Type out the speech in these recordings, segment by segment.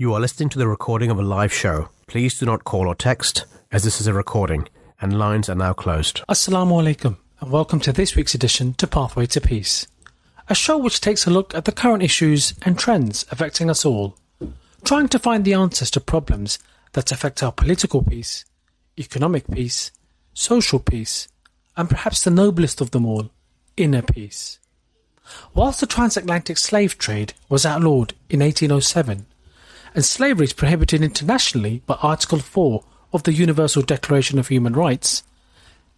You are listening to the recording of a live show. Please do not call or text, as this is a recording, and lines are now closed. Assalamu alaikum, and welcome to this week's edition to Pathway to Peace, a show which takes a look at the current issues and trends affecting us all, trying to find the answers to problems that affect our political peace, economic peace, social peace, and perhaps the noblest of them all, inner peace. Whilst the transatlantic slave trade was outlawed in 1807, and slavery is prohibited internationally by Article 4 of the Universal Declaration of Human Rights,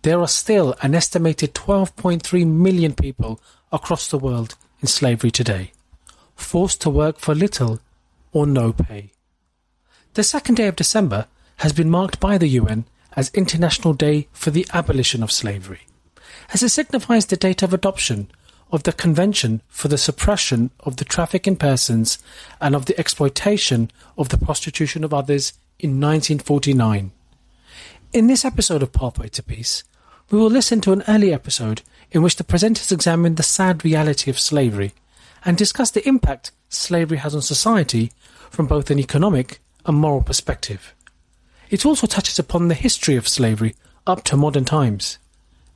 there are still an estimated 12.3 million people across the world in slavery today, forced to work for little or no pay. The second day of December has been marked by the UN as International Day for the Abolition of Slavery, as it signifies the date of adoption of the Convention for the Suppression of the Traffic in Persons and of the Exploitation of the Prostitution of Others in 1949. In this episode of Pathway to Peace, we will listen to an early episode in which the presenters examine the sad reality of slavery and discuss the impact slavery has on society from both an economic and moral perspective. It also touches upon the history of slavery up to modern times.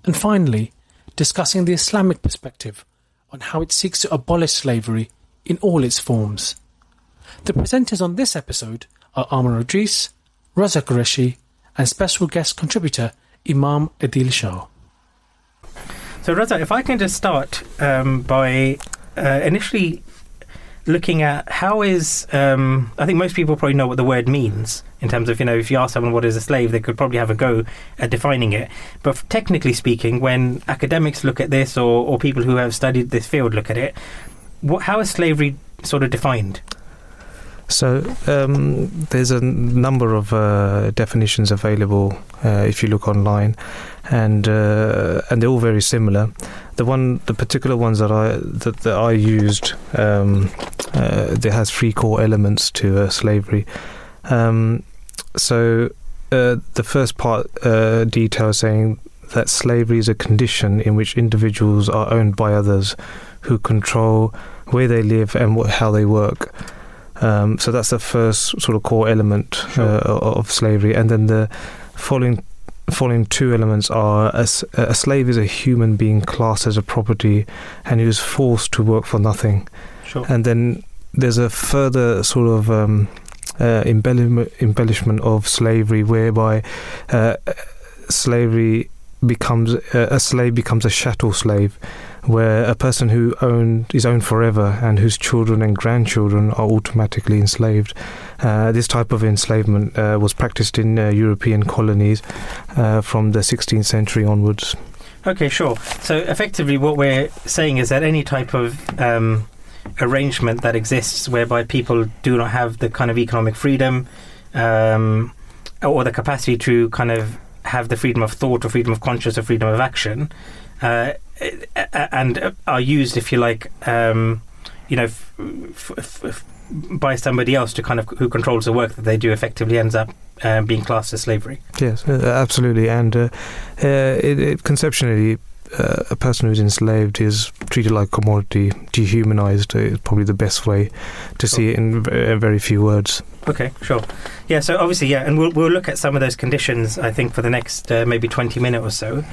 And finally, discussing the Islamic perspective on how it seeks to abolish slavery in all its forms. The presenters on this episode are Amaar Idris, Raza Qureshi, and special guest contributor Imam Adeel Shah. So, Raza, if I can just start um, by uh, initially looking at how is um, I think most people probably know what the word means in terms of you know if you ask someone what is a slave they could probably have a go at defining it. But technically speaking when academics look at this or, or people who have studied this field look at it what, how is slavery sort of defined so um, there's a number of uh, definitions available uh, if you look online, and uh, and they're all very similar. The one, the particular ones that I that, that I used, um, uh, there has three core elements to uh, slavery. Um, so uh, the first part details saying that slavery is a condition in which individuals are owned by others who control where they live and what, how they work. Um, so that's the first sort of core element sure. uh, of slavery, and then the following following two elements are a, a, slave is a human being classed as a property and who is forced to work for nothing. Sure. And then there's a further sort of um, uh, embellishment, embellishment of slavery whereby uh, slavery becomes uh, a slave becomes a chattel slave where a person who owned is owned forever and whose children and grandchildren are automatically enslaved. Uh, this type of enslavement uh, was practiced in uh, European colonies uh, from the 16th century onwards. Okay, sure. So effectively, what we're saying is that any type of um, arrangement that exists whereby people do not have the kind of economic freedom um, or the capacity to kind of have the freedom of thought or freedom of conscience or freedom of action uh, and are used, if you like, um, you know, f- f- f- by somebody else to kind of who controls the work that they do, effectively ends up uh, being classed as slavery. Yes, uh, absolutely, and uh, uh, it, it conceptually. Uh, a person who's enslaved is treated like a commodity, dehumanized is probably the best way to sure. see it in very few words. Okay, sure. Yeah, so obviously, yeah, and we'll, we'll look at some of those conditions, I think, for the next uh, maybe 20 minutes or so.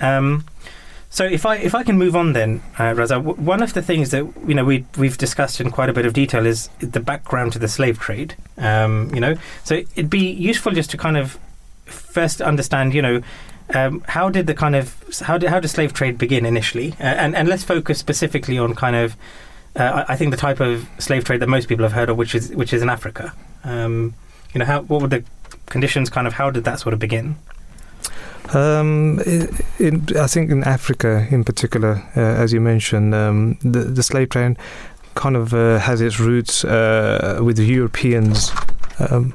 Um, so if I if I can move on then, uh, Raza, w- one of the things that you know we we've discussed in quite a bit of detail is the background to the slave trade. Um, you know, so it'd be useful just to kind of first understand, you know, um, how did the kind of how did how did slave trade begin initially, uh, and and let's focus specifically on kind of uh, I think the type of slave trade that most people have heard of, which is which is in Africa. Um, you know, how what were the conditions? Kind of how did that sort of begin? Um, I think in Africa, in particular, uh, as you mentioned, um, the, the slave trade kind of uh, has its roots uh, with Europeans um,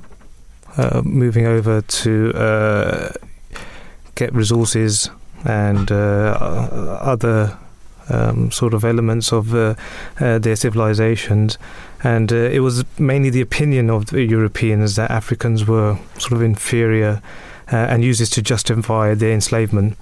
uh, moving over to uh, get resources and uh, other um, sort of elements of their civilizations. And it was mainly the opinion of the Europeans that Africans were sort of inferior uh, and use this to justify their enslavement.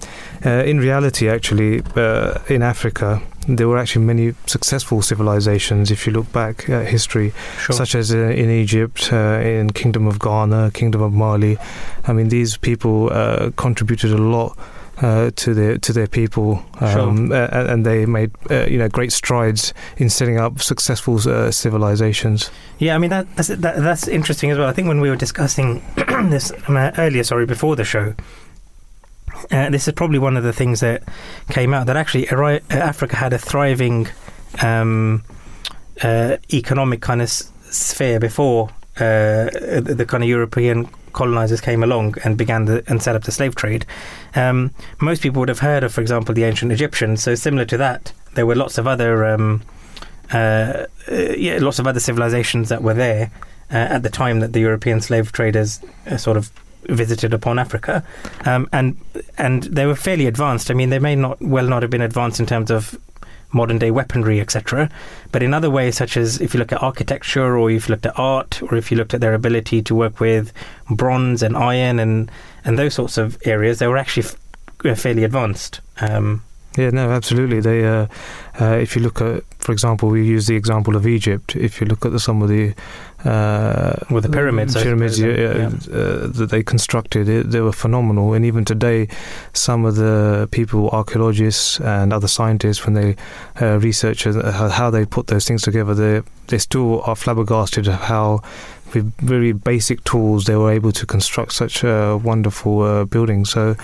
Uh, in reality, actually, uh, in Africa, there were actually many successful civilizations. If you look back at history, Sure. such as uh, in Egypt, uh, in Kingdom of Ghana, Kingdom of Mali. I mean, these people uh, contributed a lot. Uh, to their to their people, um, uh, and they made uh, you know great strides in setting up successful uh, civilizations. Yeah, I mean that that's, that, that's interesting as well. I think when we were discussing this um, uh, earlier, sorry, before the show, uh, this is probably one of the things that came out that actually Africa had a thriving um, uh, economic kind of sphere before uh, the, the kind of European colonizers came along and began the, and set up the slave trade. Um, most people would have heard of, for example, the ancient Egyptians. So similar to that, there were lots of other. Um, uh, yeah, lots of other civilizations that were there uh, at the time that the European slave traders uh, sort of visited upon Africa, um, and and they were fairly advanced. I mean, they may not well not have been advanced in terms of modern day weaponry, etc. But in other ways, such as if you look at architecture, or if you looked at art, or if you looked at their ability to work with bronze and iron and and those sorts of areas, they were actually f- uh, fairly advanced. Um, Yeah, no, absolutely. They, uh, uh, if you look at, for example, we use the example of Egypt. If you look at the, some of the uh, With the pyramids, pyramids yeah, yeah. Uh, that they constructed, it, they were phenomenal. And even today, some of the people, archaeologists and other scientists, when they uh, research uh, how, they put those things together, they they still are flabbergasted of how. With very basic tools, they were able to construct such a wonderful uh, building. So,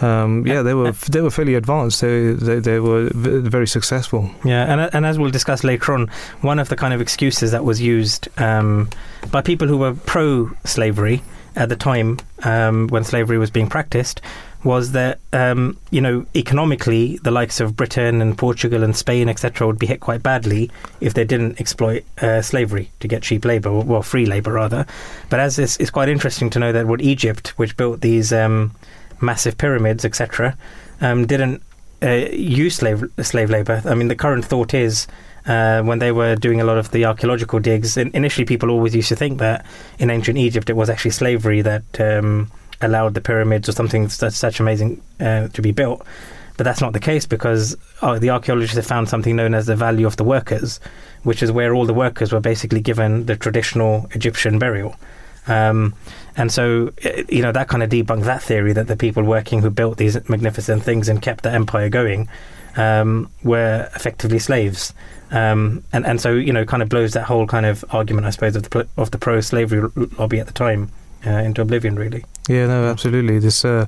um, yeah, they were they were fairly advanced. They they, they were very successful. Yeah, and and as we'll discuss later on, one of the kind of excuses that was used um, by people who were pro-slavery at the time um, when slavery was being practiced was that um, you know economically the likes of Britain and Portugal and Spain etc would be hit quite badly if they didn't exploit uh, slavery to get cheap labor or well free labor rather. But as it's, it's quite interesting to know that what Egypt, which built these um, massive pyramids etc, um, didn't uh, use slave slave labor. I mean, the current thought is uh, when they were doing a lot of the archaeological digs. In, initially, people always used to think that in ancient Egypt it was actually slavery that um, allowed the pyramids or something such, such amazing uh, to be built. But that's not the case because uh, the archaeologists have found something known as the value of the workers, which is where all the workers were basically given the traditional Egyptian burial. Um, and so, uh, you know, that kind of debunked that theory that the people working who built these magnificent things and kept the empire going um, were effectively slaves. Um, and, and so, you know, kind of blows that whole kind of argument, I suppose, of the, of the pro slavery lobby at the time uh, into oblivion, really. Yeah, no, absolutely. This uh,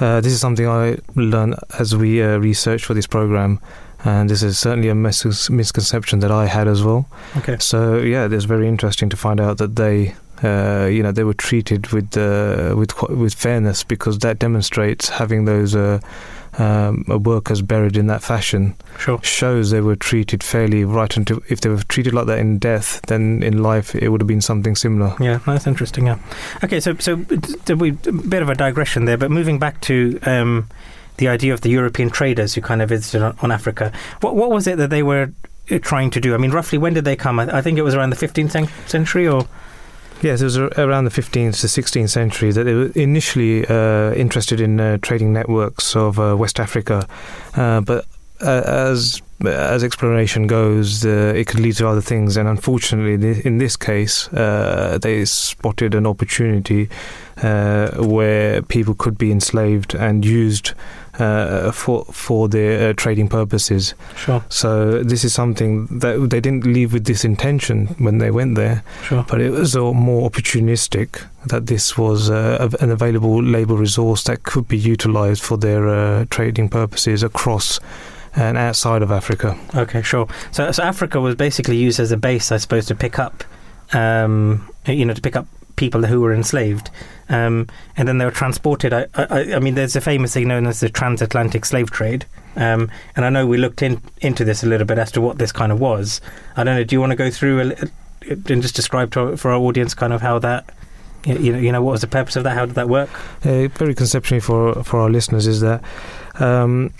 uh, this is something I learned as we uh, researched for this program, and this is certainly a mis- misconception that I had as well. Okay. So yeah, it's very interesting to find out that they, uh, you know, they were treated with uh, with with fairness because that demonstrates having those uh, um, workers buried in that fashion Sure. shows they were treated fairly right until if they were treated like that in death, then in life it would have been something similar. Yeah, that's interesting. Yeah. Okay, so so we a bit of a digression there, but moving back to um, the idea of the European traders who kind of visited on, on Africa. What what was it that they were uh, trying to do? I mean, roughly when did they come? I, I think it was around the 15th century, or Yes, it was around the 15th to 16th century that they were initially uh, interested in uh, trading networks of uh, West Africa, uh, but uh, as as exploration goes, uh, it could lead to other things. And unfortunately, in this case, they spotted an opportunity where people could be enslaved and used uh, for for their uh, trading purposes. sure, So this is something that they didn't leave with this intention when they went there sure, but it was more opportunistic that this was uh, an available labour resource that could be utilised for their uh, trading purposes across and outside of Africa. okay, sure. So so Africa was basically used as a base, I suppose, to pick up, um, you know, to pick up people who were enslaved. Um, and then they were transported. I, I, I mean, there's a famous thing known as the transatlantic slave trade. Um, and I know we looked in, into this a little bit as to what this kind of was. I don't know. Do you want to go through a, li- and just describe to, for our audience kind of how that, you you know, you know, what was the purpose of that? How did that work? Uh, very conceptually for for our listeners is that um,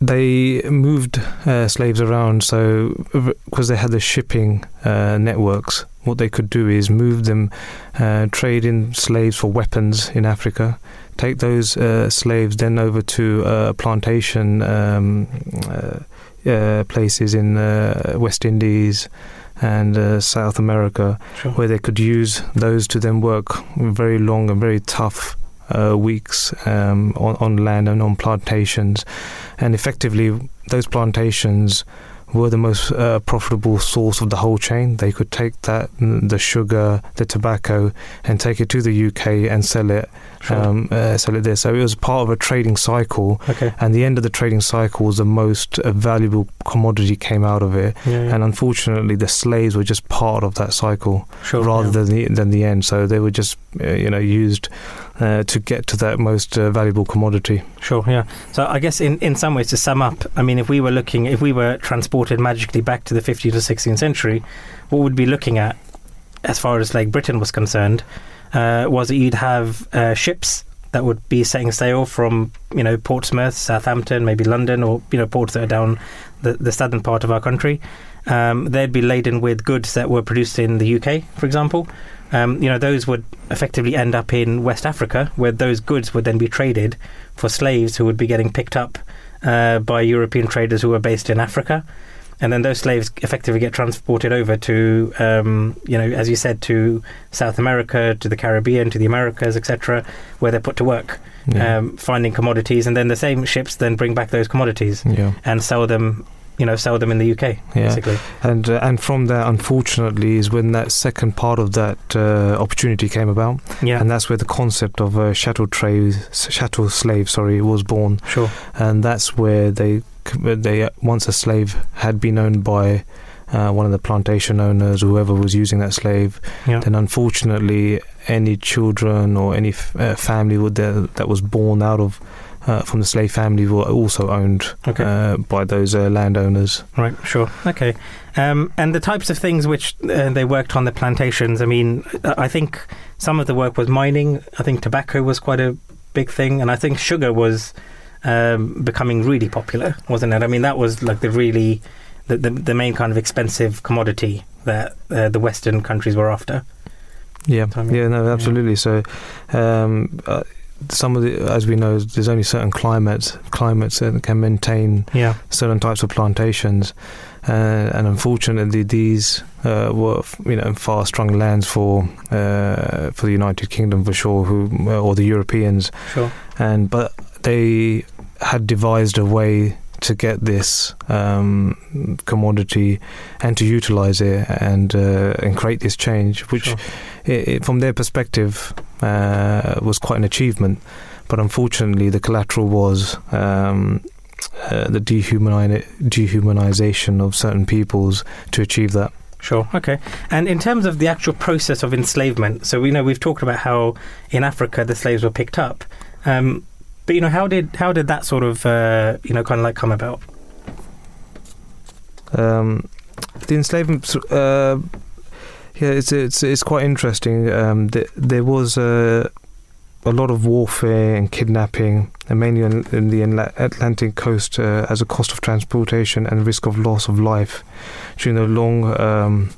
they moved uh, slaves around. So because they had the shipping uh, networks, what they could do is move them, uh, trade in slaves for weapons in Africa, take those uh, slaves then over to uh, plantation um, uh, places in the West Indies and South America, sure. where they could use those to then work very long and very tough uh, weeks um, on, on land and on plantations, and effectively those plantations were the most uh, profitable source of the whole chain. They could take that, the sugar, the tobacco, and take it to the UK and sell it, sure. um, uh, sell it there. So it was part of a trading cycle. Okay. And the end of the trading cycle was the most uh, valuable commodity came out of it. Yeah, yeah. And unfortunately, the slaves were just part of that cycle sure, rather yeah. than the than the end. So they were just uh, you know used uh, to get to that most uh, valuable commodity. Sure, yeah. So I guess in, in some ways to sum up, I mean, if we were looking, if we were transported magically back to the 15th to 16th century, what we'd be looking at, as far as like Britain was concerned, uh, was that you'd have uh, ships that would be setting sail from you know Portsmouth, Southampton, maybe London, or you know ports that are down the, the southern part of our country. Um, they'd be laden with goods that were produced in the UK, for example. Um, you know, those would effectively end up in West Africa, where those goods would then be traded for slaves who would be getting picked up uh, by European traders who were based in Africa. And then those slaves effectively get transported over to, um, you know, as you said, to South America, to the Caribbean, to the Americas, etc., where they're put to work, Yeah. um, finding commodities. And then the same ships then bring back those commodities yeah. and sell them, you know, sell them in the UK, Yeah. basically. And uh, and from there, unfortunately, is when that second part of that uh, opportunity came about, Yeah, and that's where the concept of uh, chattel trade, chattel slave, sorry, was born. sure. and that's where they they once a slave had been owned by uh, one of the plantation owners, whoever was using that slave, Yeah. then unfortunately any children or any f- uh, family would that, that was born out of uh, from the slave family were also owned Okay. uh, by those uh, landowners. Right, sure. Okay. Um, and the types of things which uh, they worked on the plantations, I mean, I I think some of the work was mining. I think tobacco was quite a big thing. And I think sugar was um, becoming really popular, wasn't it? I mean, that was like the really, the, the, the main kind of expensive commodity that uh, the Western countries were after. Yeah, yeah, no, yeah. absolutely. So, um, uh, some of the, as we know, there's only certain climates climates that can maintain Yeah. certain types of plantations, uh, and unfortunately, these uh, were you know far strong lands for uh, for the United Kingdom for sure, who or the Europeans, Sure. and but they had devised a way to get this um, commodity and to utilize it and uh, and create this change, which Sure. it, it, from their perspective uh, was quite an achievement. But unfortunately, the collateral was um, uh, the dehumani- dehumanization of certain peoples to achieve that. Sure. Okay. And in terms of the actual process of enslavement, so we know we've talked about how in Africa the slaves were picked up, um, but you know how did how did that sort of uh, you know kind of like come about? Um, the enslavement, uh, yeah, it's it's it's quite interesting. Um, th- there was uh, a lot of warfare and kidnapping, and mainly in, in the Atla- Atlantic coast, uh, as a cost of transportation and risk of loss of life during the long um,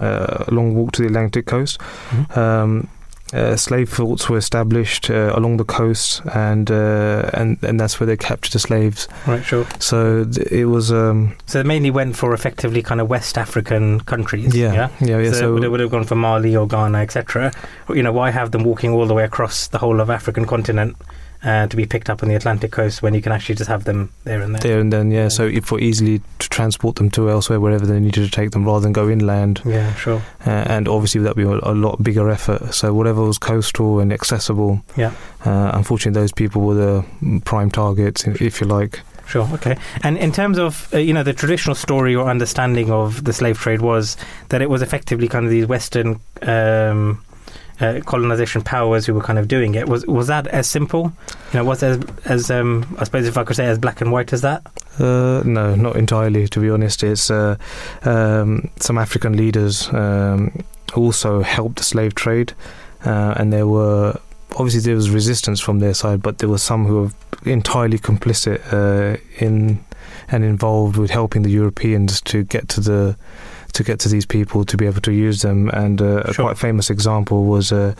uh, long walk to the Atlantic coast. Mhm. Um, uh, slave forts were established uh, along the coast, and uh, and and that's where they captured the slaves. Right. Sure. So th- it was. Um, So they mainly went for effectively kind of West African countries. Yeah, Yeah. yeah, yeah. so, So, they would have gone for Mali or Ghana, etc. You know, why have them walking all the way across the whole of African continent uh, to be picked up on the Atlantic coast when you can actually just have them there and there? there and then, yeah. So if for easily to transport them to elsewhere, wherever they needed to take them, rather than go inland, Yeah. Sure. uh, and obviously that'd be a, lot bigger effort. So whatever was coastal and accessible, Yeah. Uh, unfortunately, those people were the prime targets, if if you like. Sure. Okay. And in terms of uh, you know the traditional story or understanding of the slave trade was that it was effectively kind of these Western um, uh, colonization powers who were kind of doing it. Was was that as simple? You know, was as as um, I suppose if I could say as black and white as that? Uh, no, not entirely. To be honest, it's uh, um, some African leaders um, also helped the slave trade, uh, and there were obviously there was resistance from their side, but there were some who were entirely complicit uh, in and involved with helping the Europeans to get to the to get to these people to be able to use them. And uh, a quite famous example was uh,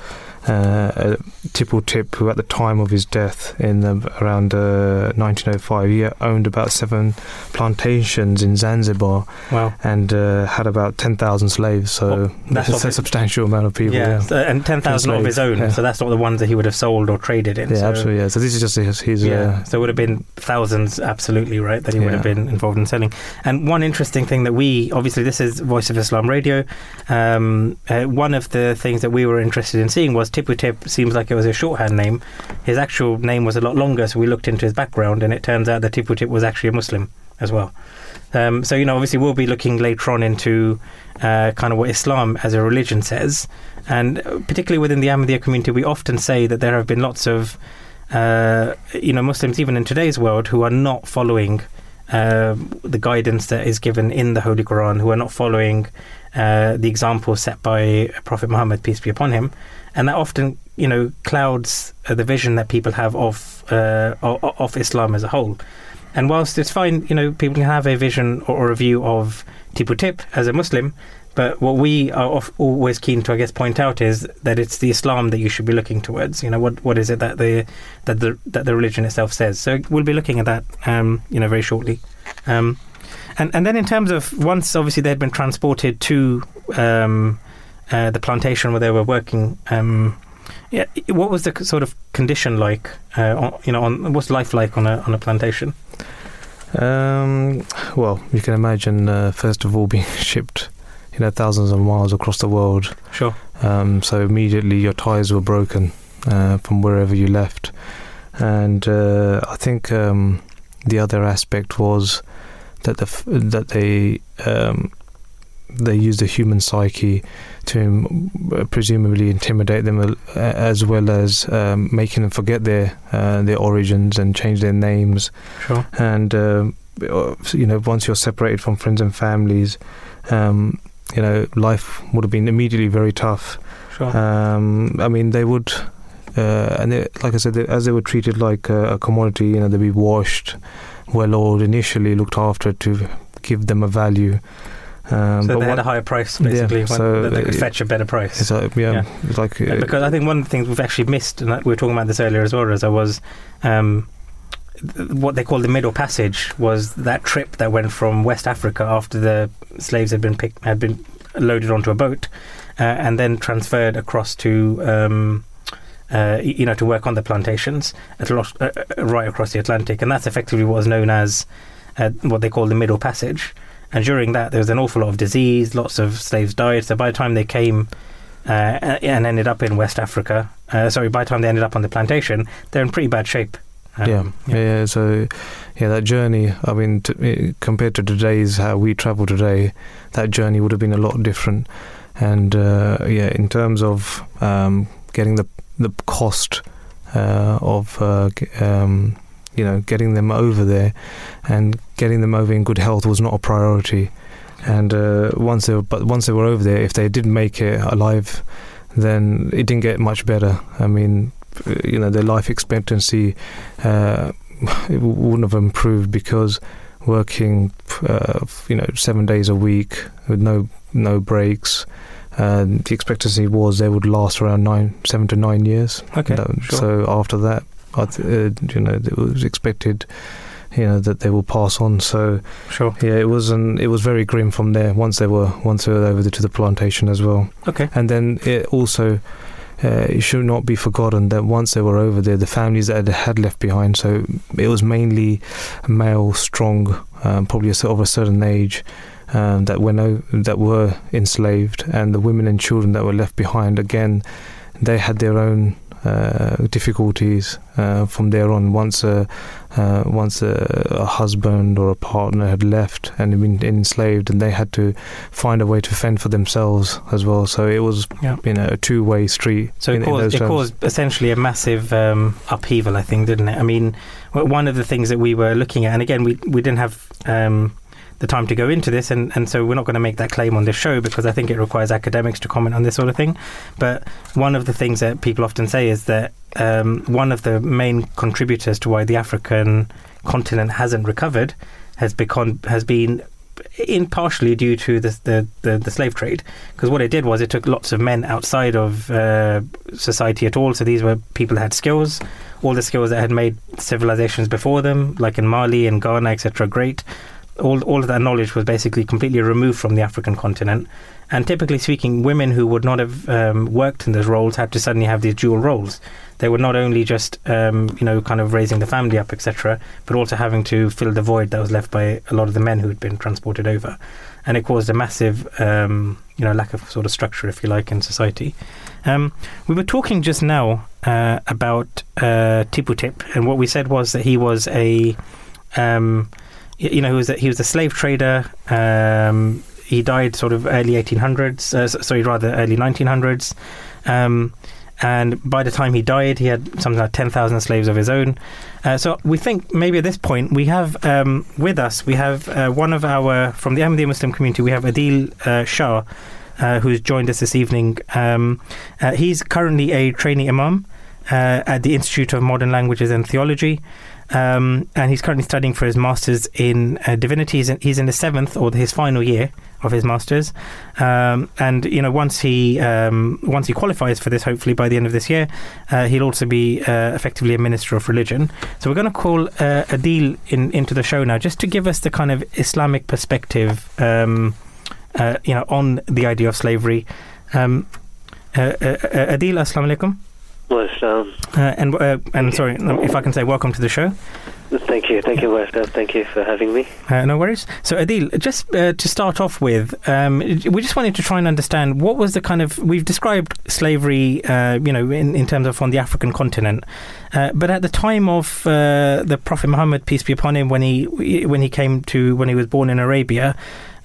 uh, uh, Tipu Tip, who at the time of his death in the, around uh, 1905, he owned about seven plantations in Zanzibar Wow. and uh, had about 10,000 slaves. So Well, that's that's, a substantial amount of people. yeah, Yeah, and ten thousand of his own. Yeah. So that's not the ones that he would have sold or traded in. yeah, so, absolutely. Yeah. So this is just his. his Yeah, uh, so it would have been thousands, absolutely right, that he would have been involved in selling. And one interesting thing that we, obviously, this is Voice of Islam Radio. Um, uh, one of the things that we were interested in seeing was Tipu Tip. Seems like it was a shorthand name. His actual name was a lot longer, so we looked into his background, and it turns out that Tipu Tip was actually a Muslim as well. Um, so you know, obviously, we'll be looking later on into uh, kind of what Islam as a religion says, and uh, particularly within the Ahmadiyya community, we often say that there have been lots of uh, you know Muslims even in today's world who are not following the guidance that is given in the Holy Quran, who are not following uh, the example set by Prophet Muhammad peace be upon him, and that often you know clouds uh, the vision that people have of uh, of Islam as a whole. And whilst it's fine, you know, people can have a vision or a view of Tipu Tip as a Muslim, but what we are always keen to, I guess, point out is that it's the Islam that you should be looking towards. You know, what what is it that the that the that the religion itself says? So we'll be looking at that, um, you know, very shortly. Um, and and then in terms of once, obviously, they had been transported to um, uh, the plantation where they were working. Um, yeah, what was the sort of condition like? Uh, on, you know, on what's life like on a on a plantation? Um, well, you can imagine, uh, first of all, being shipped, you know, thousands of miles across the world. Sure. Um, so immediately your ties were broken uh, from wherever you left. And uh, I think um, the other aspect was that the f- that they um, they used the human psyche to um, presumably intimidate them as well as um, making them forget their uh, their origins and change their names Sure. and uh, you know once you're separated from friends and families um, you know life would have been immediately very tough Sure. um, I mean they would uh, and they, like I said they, as they were treated like a, a commodity you know they'd be washed well oiled initially looked after to give them a value um, so but they had a higher price, basically. when so that they could it- fetch a better price. like, yeah, Yeah. like Yeah, because I think one of the things we've actually missed, and we were talking about this earlier as well, as I was um, what they call the Middle Passage was that trip that went from West Africa after the slaves had been picked, had been loaded onto a boat, uh, and then transferred across to. Um, uh, you know, to work on the plantations lot, uh, uh, right across the Atlantic, and that's effectively what was known as uh, what they call the Middle Passage. And during that, there was an awful lot of disease. Lots of slaves died. So by the time they came uh, and ended up in West Africa, sorry, by the time they ended up on the plantation, they're in pretty bad shape. Um, yeah, yeah, yeah. So, yeah, that journey. I mean, t- eh, compared to today's how we travel today, that journey would have been a lot different. And uh, yeah, in terms of um, getting the the cost uh, of uh, um, you know getting them over there and getting them over in good health was not a priority. And uh, once they were, but once they were over there, if they didn't make it alive, then it didn't get much better. I mean, you know, their life expectancy uh, it wouldn't have improved because working, uh, you know, seven days a week with no no breaks. Uh, the expectancy was they would last around nine, seven to nine years. Okay, That- sure. So after that, th- uh, you know, it was expected, you know, that they will pass on. So Sure. yeah, it was an, it was very grim from there. Once they were once they were over to the plantation as well. Okay. And then it also, uh, it should not be forgotten that once they were over there, the families that had, had left behind, so it was mainly male, strong, um, probably of a certain age, um, that were no, that were enslaved, and the women and children that were left behind. Again, they had their own uh, difficulties uh, from there on. Once a uh, once a, a husband or a partner had left and had been enslaved, and they had to find a way to fend for themselves as well. So it was, Yeah. you know, a two-way street. So in, it caused, those it terms. caused essentially a massive um, upheaval, I think, didn't it? I mean, one of the things that we were looking at, and again, we we didn't have um, the time to go into this, and, and so we're not going to make that claim on this show because I think it requires academics to comment on this sort of thing. But one of the things that people often say is that um, one of the main contributors to why the African continent hasn't recovered has become has been in partially due to the the, the, the slave trade. Because what it did was it took lots of men outside of uh, society at all. So these were people that had skills all the skills that had made civilizations before them like in Mali and Ghana etc great all all of that knowledge was basically completely removed from the African continent. And typically speaking women who would not have um, worked in those roles had to suddenly have these dual roles. They were not only just um, you know kind of raising the family up etc but also having to fill the void that was left by a lot of the men who had been transported over. And it caused a massive um, you know lack of sort of structure if you like in society. Um, we were talking just now uh, about uh, Tipu Tip. And what we said was that he was a um, you know he was a, he was a slave trader um, he died sort of early 1800s uh, sorry rather early 1900s um, and by the time he died, he had something like 10,000 slaves of his own. Uh, so we think maybe at this point we have um, with us, we have uh, one of our, from the Ahmadiyya Muslim community, we have Adeel uh, Shah, uh, who's joined us this evening. Um, uh, he's currently a trainee imam uh, at the Institute of Modern Languages and Theology. Um, and he's currently studying for his master's in divinity. He's in, he's in the seventh or his final year of his masters. Um, and you know, once he um, once he qualifies for this, hopefully by the end of this year, uh, he'll also be uh, effectively a minister of religion. So we're going to call uh, Adeel in, into the show now, just to give us the kind of Islamic perspective, um, uh, you know, on the idea of slavery. Um, uh, uh, Adeel, assalamu alaikum. Well, and and sorry, if I can say welcome to the show. Thank you, thank you, West. Thank you for having me. Uh, no worries. So, Adeel, just uh, to start off with, um, we just wanted to try and understand what was the kind of we've described slavery, uh, you know, in, in terms of on the African continent, uh, but at the time of uh, the Prophet Muhammad, peace be upon him, when he when he came to when he was born in Arabia.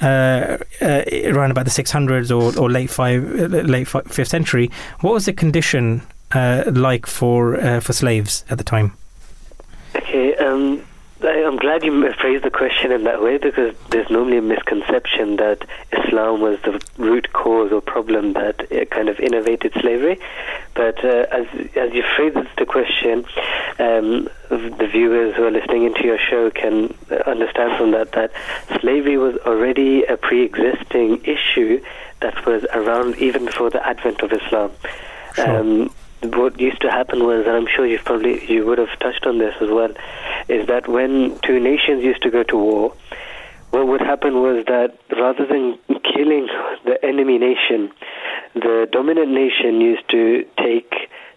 Uh, around about the 600s or, or late five, late fifth century, what was the condition like for for slaves at the time? Okay, um, I, am glad you phrased the question in that way because there's normally a misconception that Islam was the root cause or problem that kind of innovated slavery. But uh, as as you phrased the question, um, the viewers who are listening into your show can understand from that that slavery was already a pre-existing issue that was around even before the advent of Islam. Sure. Um, what used to happen was, and I'm sure you've probably you would have touched on this as well, is that when two nations used to go to war, what would happen was that rather than killing the enemy nation, the dominant nation used to take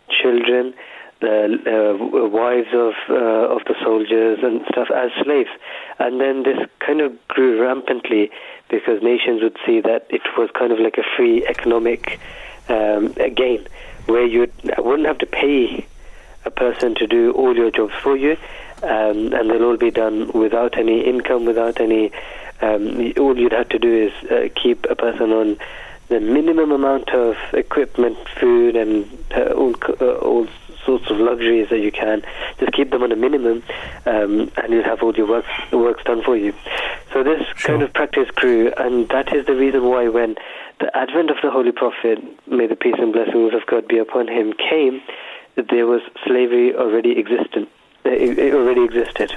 children, the uh, wives of uh, of the soldiers and stuff as slaves, and then this kind of grew rampantly because nations would see that it was kind of like a free economic um, gain where you wouldn't have to pay a person to do all your jobs for you, um, and they'll all be done without any income, without any. Um, all you'd have to do is uh, keep a person on the minimum amount of equipment, food, and uh, all uh, all sorts of luxuries that you can. Just keep them on a minimum, um, and you'll have all your work works done for you. So this sure. kind of practice grew, and that is the reason why when the advent of the Holy Prophet, may the peace and blessings of God be upon him, came, there was slavery already existent. It already existed.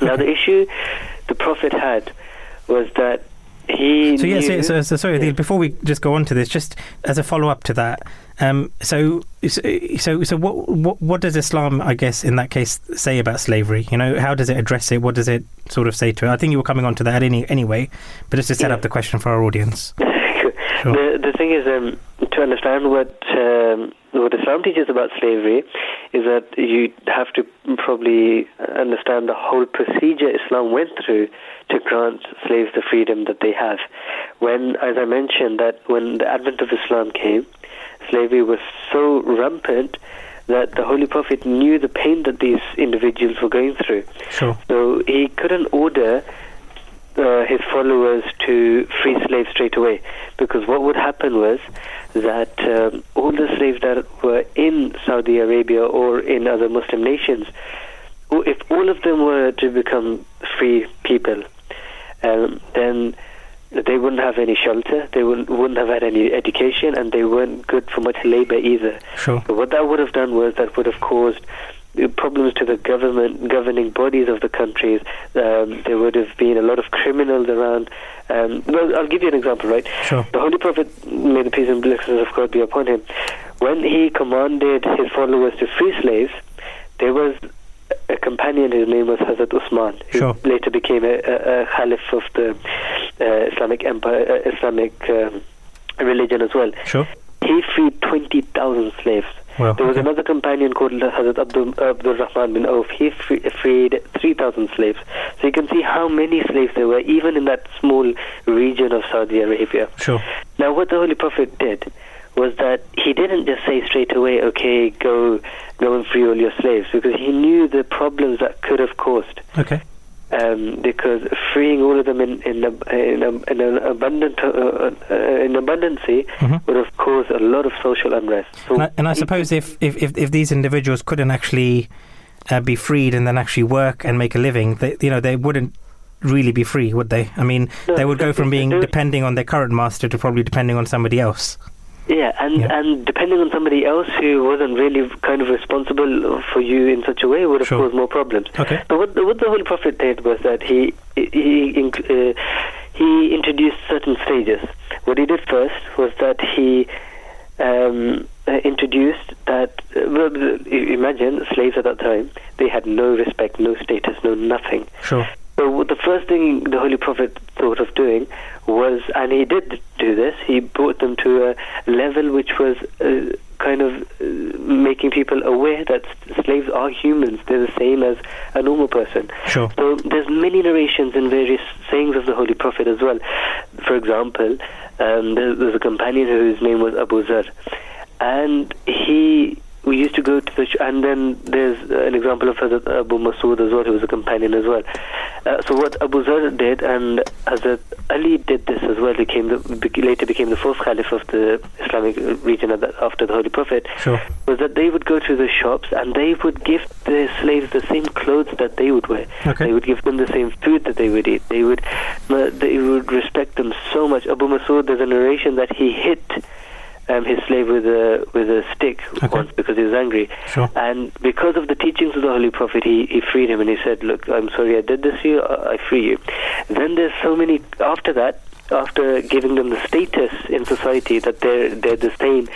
Now the issue the Prophet had was that he. So yes, yeah, so, so, so, sorry, yeah. before we just go on to this, just as a follow up to that. Um, so, so, so, what, what, what does Islam, I guess, in that case, say about slavery? You know, how does it address it? What does it sort of say to it? I think you were coming on to that any, anyway, but just to set yeah. up the question for our audience. Sure. The the thing is, um, to understand what um, what Islam teaches about slavery is that you have to probably understand the whole procedure Islam went through to grant slaves the freedom that they have. When, as I mentioned, that when the advent of Islam came, slavery was so rampant that the Holy Prophet knew the pain that these individuals were going through. Sure. So he couldn't order uh, his followers to free slaves straight away because what would happen was that um, all the slaves that were in Saudi Arabia or in other Muslim nations, if all of them were to become free people, um, then they wouldn't have any shelter, they wouldn't, wouldn't have had any education, and they weren't good for much labor either. Sure. So what that would have done was that would have caused uh, problems to the government governing bodies of the countries. Um, there would have been a lot of criminals around. Um, well, I'll give you an example, right? Sure. The Holy Prophet, may the peace and blessings of God be upon him, when he commanded his followers to free slaves, there was a companion, his name was Hazrat Usman, who Sure. later became a, a, a caliph of the uh, Islamic empire, uh, Islamic um, religion as well. Sure. He freed 20,000 slaves. Well, There was okay. another companion called Hazrat Abdul, Abdul Rahman bin Auf. He free, freed 3,000 slaves. So you can see how many slaves there were, even in that small region of Saudi Arabia. Sure. Now, what the Holy Prophet did was that he didn't just say straight away, "Okay, go, go and free all your slaves," because he knew the problems that could have caused. Okay. Um, because freeing all of them in in, a, in, a, in an abundant uh, uh, in abundancy Mhm. would have caused a lot of social unrest. So And I, and I suppose if, if, if, if these individuals couldn't actually uh, be freed and then actually work and make a living, they, you know, they wouldn't really be free, would they? I mean, No, they would go from being depending on their current master to probably depending on somebody else. Yeah, and Yeah. and depending on somebody else who wasn't really kind of responsible for you in such a way would have Sure. caused more problems. Okay. But what the, what the Holy Prophet did was that he he uh, he introduced certain stages. What he did first was that he um, uh, introduced that. Uh, well, imagine slaves at that time; they had no respect, no status, no nothing. Sure. So the first thing the Holy Prophet thought of doing was, and he did do this, he brought them to a level which was uh, kind of uh, making people aware that s- slaves are humans. They're the same as a normal person. Sure. So there's many narrations in various sayings of the Holy Prophet as well. For example, um, there, there's a companion whose name was Abu Zar, and he we used to go to the sh- and then there's an example of Hazrat Abu Masood as well, who was a companion as well. Uh, so what Abu Zar did, and Hazrat Ali did this as well. He came later became the fourth caliph of the Islamic region the, after the Holy Prophet Sure. was that they would go to the shops and they would give the slaves the same clothes that they would wear. Okay. They would give them the same food that they would eat. They would uh, they would respect them so much. Abu Masood, there's a narration that he hit um, his slave with a with a stick Okay. once because he was angry. Sure. And because of the teachings of the Holy Prophet, he, he freed him and he said, "Look, I'm sorry I did this to you. I I free you." Then there's so many after that. After giving them the status in society that they're they're the same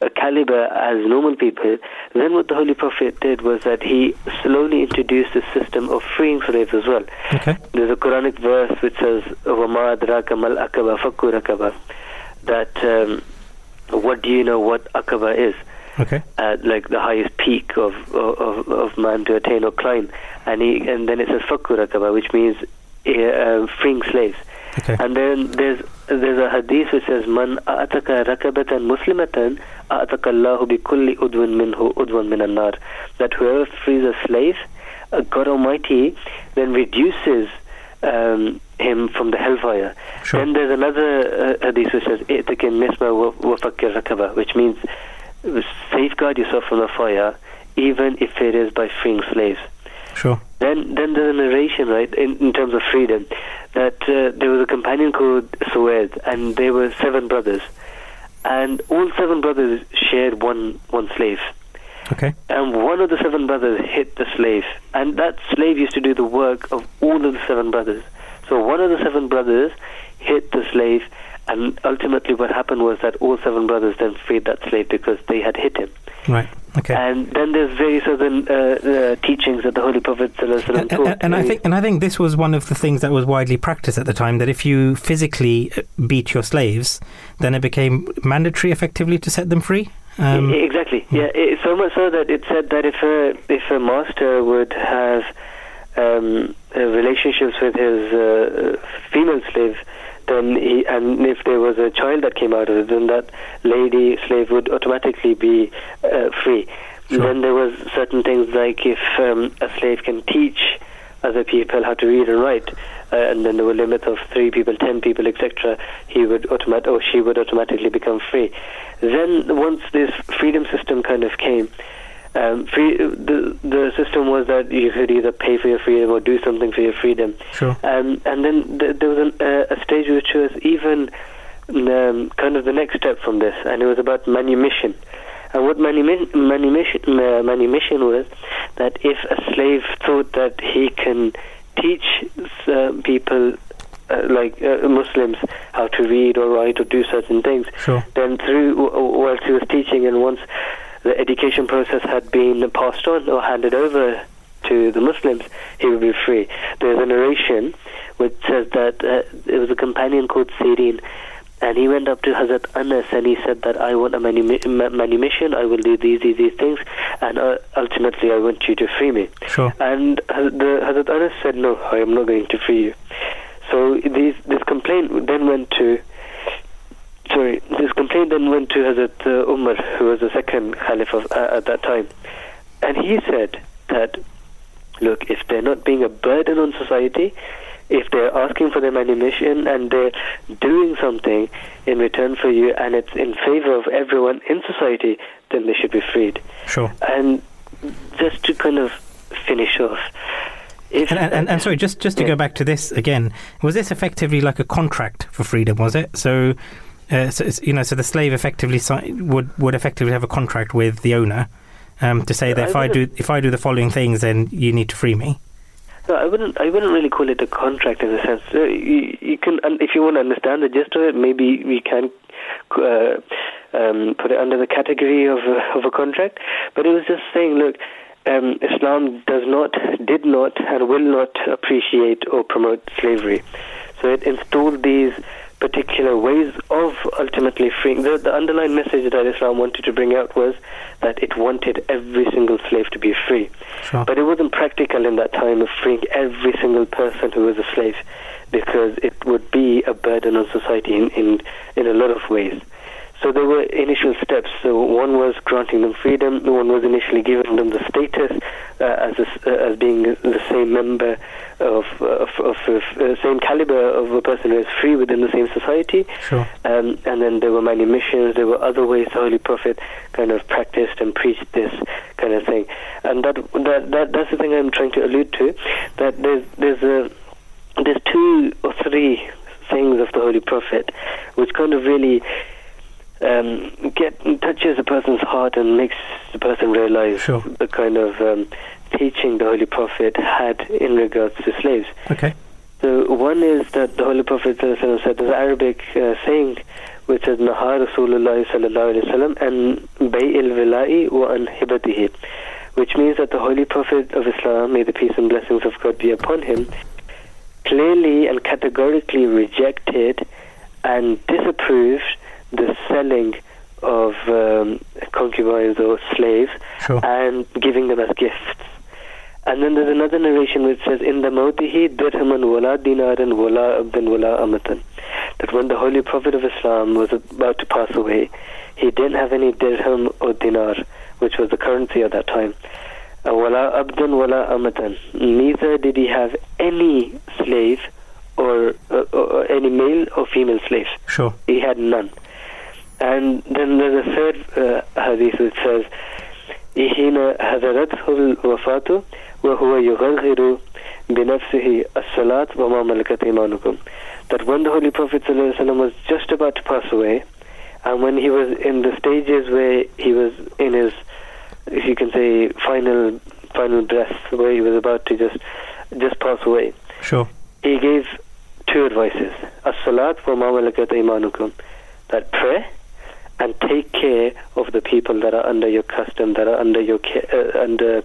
uh, caliber as normal people, then what the Holy Prophet did was that he slowly introduced a system of freeing slaves as well. Okay. There's a Quranic verse which says, وَمَا أَدْرَاكَ مَا الْأَكَبَ فَكُّ رَكَبَ that um, what do you know what Akaba is? Okay. at like the highest peak of, of of man to attain or climb, and he and then it says fakku rakaba, which means uh, uh, freeing slaves. Okay. And then there's there's a hadith which says man ataka rakabatan muslimatan ataka Allahu bi kulli udwin minhu udwan min nar that whoever frees a slave, uh, God Almighty then reduces um, him from the hellfire. Sure. Then there's another uh, hadith which says nisma wa wa rakaba, which means safeguard yourself from the fire, even if it is by freeing slaves. Sure. Then, then there's a narration, right, in, in terms of freedom, that uh, there was a companion called Sued, and they were seven brothers, and all seven brothers shared one one slave. Okay. And one of the seven brothers hit the slave, and that slave used to do the work of all of the seven brothers. So one of the seven brothers hit the slave, and ultimately what happened was that all seven brothers then freed that slave because they had hit him. Right. Okay. And then there's various other uh, uh, teachings that the Holy Prophet and, taught. and, and I think and I think this was one of the things that was widely practiced at the time that if you physically uh, beat your slaves, then it became mandatory effectively to set them free. Um, exactly. Yeah. It, so much so that it said that if a if a master would have um, relationships with his uh, female slave, then he and if there was a child that came out of it, then that lady slave would automatically be uh, free. Sure. Then there was certain things like if um, a slave can teach other people how to read and write, uh, and then there were limits of three people, ten people, etc. He would automat or she would automatically become free. Then once this freedom system kind of came, Um, free, the the system was that you could either pay for your freedom or do something for your freedom. Sure. Um, and then th- there was an, uh, a stage which was even um, kind of the next step from this, and it was about manumission. And what manumi- manumission, uh, manumission was that if a slave thought that he can teach uh, people, uh, like uh, Muslims, how to read or write or do certain things, Sure. then through w- whilst he was teaching and once the education process had been passed on or handed over to the Muslims, he would be free. There's a narration which says that uh, it was a companion called Sirin, and he went up to Hazrat Anas and he said that I want a manumission, I will do these, these, these things, and uh, ultimately I want you to free me. Sure. And the Hazrat Anas said, no, I am not going to free you. So these, this complaint then went to, sorry, this complaint then went to Hazrat uh, Umar, who was the second Caliph of, uh, at that time. And he said that, look, if they're not being a burden on society, if they're asking for their manumission and they're doing something in return for you and it's in favor of everyone in society, then they should be freed. Sure. And just to kind of finish off, if And, and, and, and sorry, just just to Yeah. go back to this again, was this effectively like a contract for freedom? Was it so? Uh, so it's- you know, so the slave effectively si- would would effectively have a contract with the owner um, to say that if I do if I do the following things, then you need to free me. No, I wouldn't. I wouldn't really call it a contract in a sense. Uh, you, you can, if you want to understand the gist of it, maybe we can uh, um, put it under the category of a, of a contract. But it was just saying, look, um, Islam does not, did not, and will not appreciate or promote slavery. So it installed these particular ways of ultimately freeing. The, the underlying message that Islam wanted to bring out was that it wanted every single slave to be free. Sure. But it wasn't practical in that time of freeing every single person who was a slave because it would be a burden on society in, in, in a lot of ways. So there were initial steps. So one was granting them freedom. One was initially giving them the status uh, as a uh, as being the same member of of, of, of uh, same caliber of a person who is free within the same society. Sure. Um, and then there were manumissions. there were other ways the Holy Prophet kind of practiced and preached this kind of thing. And that, that, that that's the thing I'm trying to allude to, that there's, there's, a, there's two or three things of the Holy Prophet which kind of really um, get touches a person's heart and makes the person realize Sure. the kind of um, teaching the Holy Prophet had in regards to slaves. Okay. So one is that the Holy Prophet said there's an Arabic uh, saying which says Naha Rasulullah sallallahu alaihi wasallam and Bay'il Vila'i wa an hibatihi, which means that the Holy Prophet of Islam, may the peace and blessings of God be upon him, clearly and categorically rejected and disapproved the selling of um, concubines or slaves Sure. and giving them as gifts. And then there's another narration which says, In the mawtihi dirhaman wala dinaran wala abdan wala amatan. That when the Holy Prophet of Islam was about to pass away, he didn't have any dirham or dinar, which was the currency at that time. Uh, Wala abdan wala amatan. Neither did he have any slave or, uh, or any male or female slave. Sure. He had none. And then there's a third uh, hadith which says, حين حضرته الوفاة وهو يغرغر بنفسه الصلاة وما ملكت إيمانكم that when the Holy Prophet ﷺ was just about to pass away and when he was in the stages where he was in his if you can say final final breath where he was about to just just pass away Sure. he gave two advices as-salat wa ma malakat imanukum that pray and take care of the people that are under your custom that are under your care, uh, under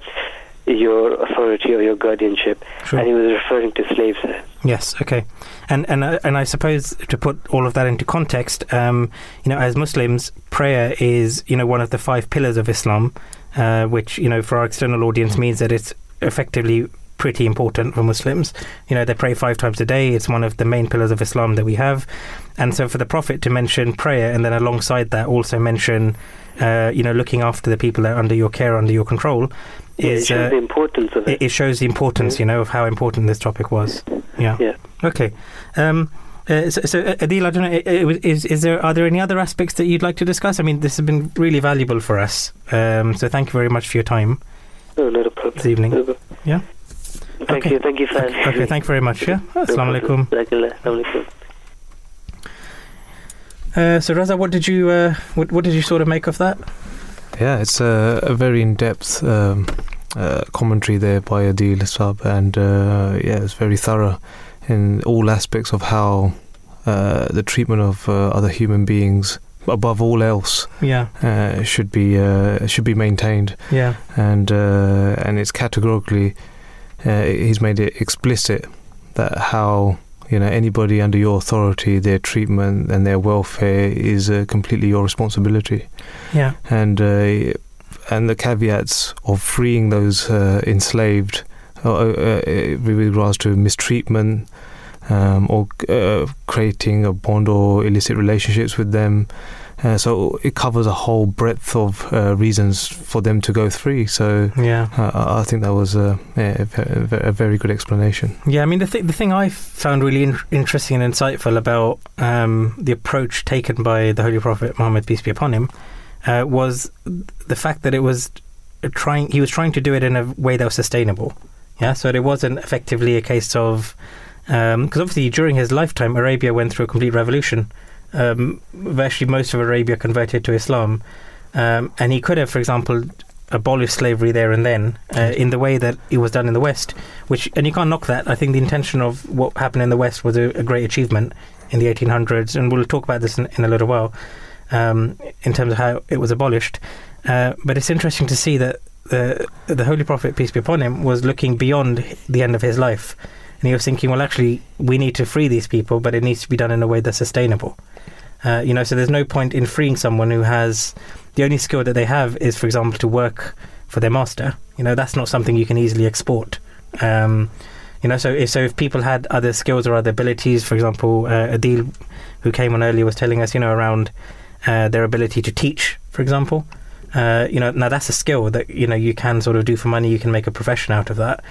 your authority or your guardianship Sure. and he was referring to slaves there Yes. Okay. And and uh, and I suppose to put all of that into context, um, you know, as Muslims, prayer is you know one of the five pillars of Islam, uh, which you know for our external audience means that it's effectively pretty important for Muslims. You know, they pray five times a day. It's one of the main pillars of Islam that we have. And so for the Prophet to mention prayer and then alongside that also mention, uh, you know, looking after the people that are under your care, under your control, it is shows uh, the importance of it, it, it shows the importance, you know, of how important this topic was. Yeah. Yeah. Okay. Um, Uh, so, so uh, Adeel, I don't know, uh, uh, is, is there are there any other aspects that you'd like to discuss? I mean, this has been really valuable for us. Um, so thank you very much for your time No, not a problem. this evening. No, Yeah? Thank Okay. you, thank you, Faz. Okay, okay, thank you very much. Yeah, assalamu alaikum. Uh, so Raza, what did you uh, what, what did you sort of make of that? Yeah, it's a, a very in-depth um, uh, commentary there by Adeel Sab, and uh, yeah, it's very thorough in all aspects of how uh, the treatment of uh, other human beings, above all else, Yeah, uh, should be uh, should be maintained, yeah, and uh, and it's categorically uh, he's made it explicit that how. You know, anybody under your authority, their treatment and their welfare is uh, completely your responsibility yeah, and uh, and the caveats of freeing those uh, enslaved uh, uh, with regards to mistreatment um, or uh, creating a bond or illicit relationships with them. Uh, so it covers a whole breadth of uh, reasons for them to go free. So yeah. uh, I think that was a, a, a very good explanation. Yeah, I mean the th- the thing I found really in- interesting and insightful about um, the approach taken by the Holy Prophet Muhammad peace be upon him uh, was the fact that it was trying he was trying to do it in a way that was sustainable. Yeah, so it wasn't effectively a case of because obviously during his lifetime Arabia went through a complete revolution. Um, virtually most of Arabia converted to Islam, um, and he could have, for example, abolished slavery there and then uh, in the way that it was done in the West which and you can't knock that. I think the intention of what happened in the West was a, a great achievement in the 1800s, and we'll talk about this in, in a little while um, in terms of how it was abolished. Uh, but it's interesting to see that the the Holy Prophet peace be upon him was looking beyond the end of his life, and he was thinking, well, actually, we need to free these people, but it needs to be done in a way that's sustainable. Uh, you know, so there's no point in freeing someone who has the only skill that they have is, for example, to work for their master. You know, that's not something you can easily export. Um, you know, so if, so if people had other skills or other abilities, for example, uh, Adeel, who came on earlier, was telling us, you know, around uh, their ability to teach, for example. Uh, you know, now that's a skill that you know you can sort of do for money. You can make a profession out of that.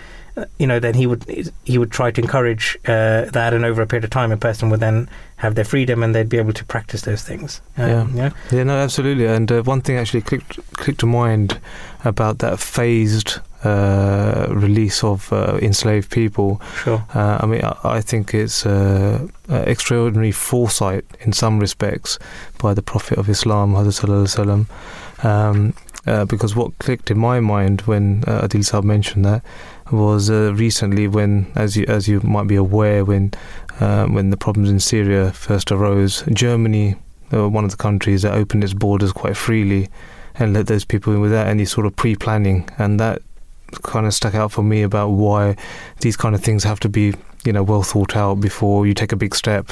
You know, then he would he would try to encourage uh, that, and over a period of time, a person would then have their freedom, and they'd be able to practice those things. Um, Yeah. yeah, Yeah, no, absolutely. And uh, one thing actually clicked clicked to mind about that phased uh, release of uh, enslaved people. sure. Uh, I mean, I, I think it's uh, uh, extraordinary foresight in some respects by the Prophet of Islam, Hazrat Sallallahu Alaihi Wasallam. Um, uh, because what clicked in my mind when uh, Adeel Saab mentioned that was uh, recently when, as you as you might be aware, when uh, when the problems in Syria first arose, Germany, uh, one of the countries that opened its borders quite freely and let those people in without any sort of pre-planning, and that kind of stuck out for me about why these kind of things have to be you know well thought out before you take a big step.